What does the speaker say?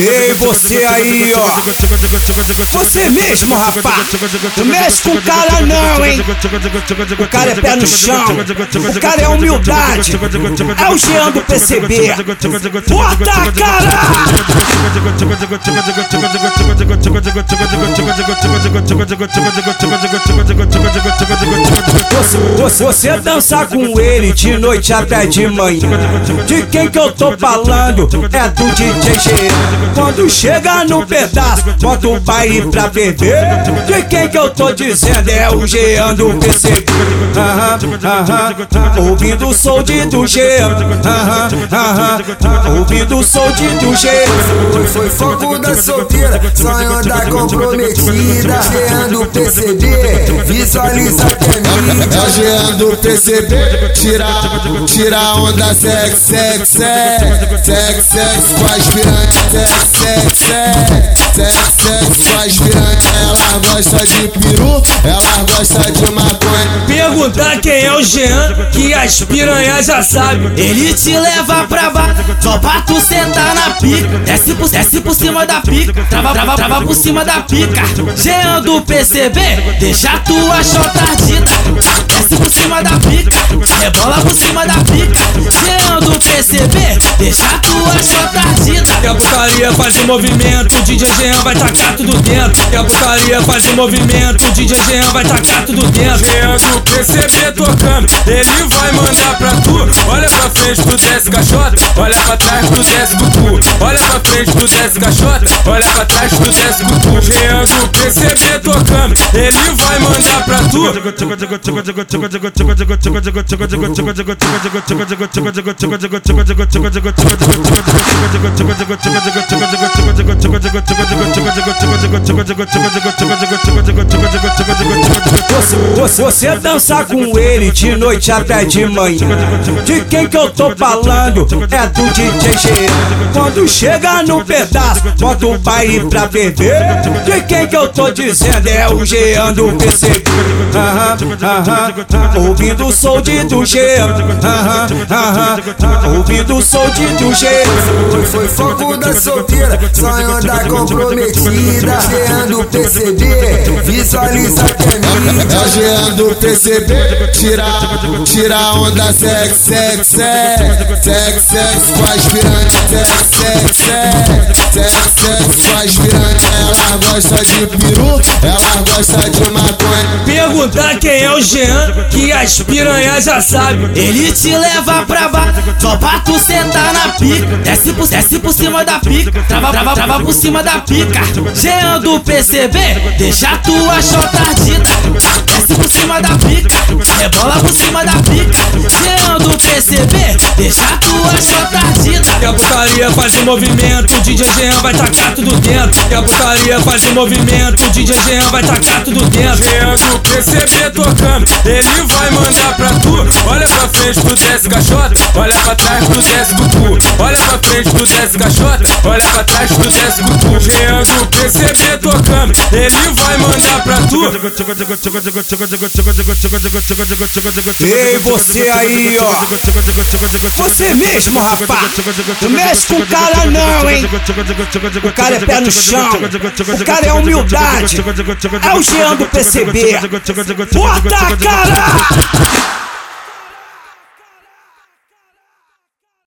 Ei, você aí, ó. Você mesmo, rapaz. Não mexe com o cara, não, hein. O cara é pé no chão. O cara é humildade. É o Jean do PCB. Bota a cara! Você, você dançar com ele de noite até de manhã. De quem que eu tô falando? É do DJ G. Quando chega no pedaço, bota o baile pra beber. De quem que eu tô dizendo? É o Jean do PC. Ouvindo o som de do Jean. Ouvindo o som de do Jean. Foi, foi fogo da solteira, sonho da comprometida. Jean do PCB, visualiza que é. É Jean do PCB, tira, tira a onda sex, sex, sex, sex, sex, faz piranha, sex, sex, sex, sex, sex, faz piranha. Ela gosta de peru, ela gosta de maconha. Perguntar quem é o Jean, que as piranhas já sabem. Ele te leva pra baixo, só pra tu sentar na pica. Desce por, desce por cima da pica, trava, trava, trava por cima da pica. Jean do PCB, deixa tua chota ardida. Desce por cima da pica, rebola por cima da pica. Jean do PCB, deixa tua chota ardida. Que a putaria faz o movimento, DJ Jean vai tacar tudo dentro. Que a putaria faz o movimento, DJ Jean vai tacar tudo dentro. Jean do PCB tocando, ele vai mandar pra tu. Olha pra frente, tu desce cachota. Olha pra trás, tu desce com cu. Olha pra frente, tu desce cachota. Olha pra trás, tu desce com cu. Jean do PCB tocando, ele vai mandar pra tu. Você, você dançar com ele de noite até de manhã. De quem que eu tô falando? É do DJ G. Quando chega no pedaço, bota o baile pra beber. De quem que eu tô dizendo? É o Jean do PC. Aham, aham. Ouvindo o som de do Jean. Aham, aham. Ouvindo o som de do Jean. Foi fogo da solteira, sonho da comprometida. Jean do PCB, visualiza que é minha. É o Jean do PCB, tira, tira onda sex, sex, sex, sex, sex, faz piranha, sex, sex, sex, sex, sex, faz piranha. Ela gosta de peru, ela gosta de maconha. Perguntar quem é o Jean, que as piranhas já sabem. Ele te leva pra baixo, só pra tu sentar na pica. Desce por, desce por cima da pica, trava, trava, trava por cima da pica. Jean do PCB, deixa tua chota ardida. Desce por cima da pica, rebola por cima da pica. Jean do PCB, deixa tua chota ardida. Que a putaria faz o movimento, DJ Jean vai tacar tudo dentro. Que a putaria faz o movimento, DJ Jean vai tacar tudo dentro. Jean do PCB tocando, ele vai mandar pra tu. Olha pra frente, tu desce cachota. Olha pra trás, tu desce com cu. Olha pra frente, tu desce. Olha pra trás, tu desce com cu. Jean do PCB tocando, ele vai mandar pra tu. Ei, você aí, ó. Você mesmo, rapaz. Não mexe com o cara, não, hein. O cara é pé no chão. O cara é humildade. É o Jean do PCB. Bota a cara!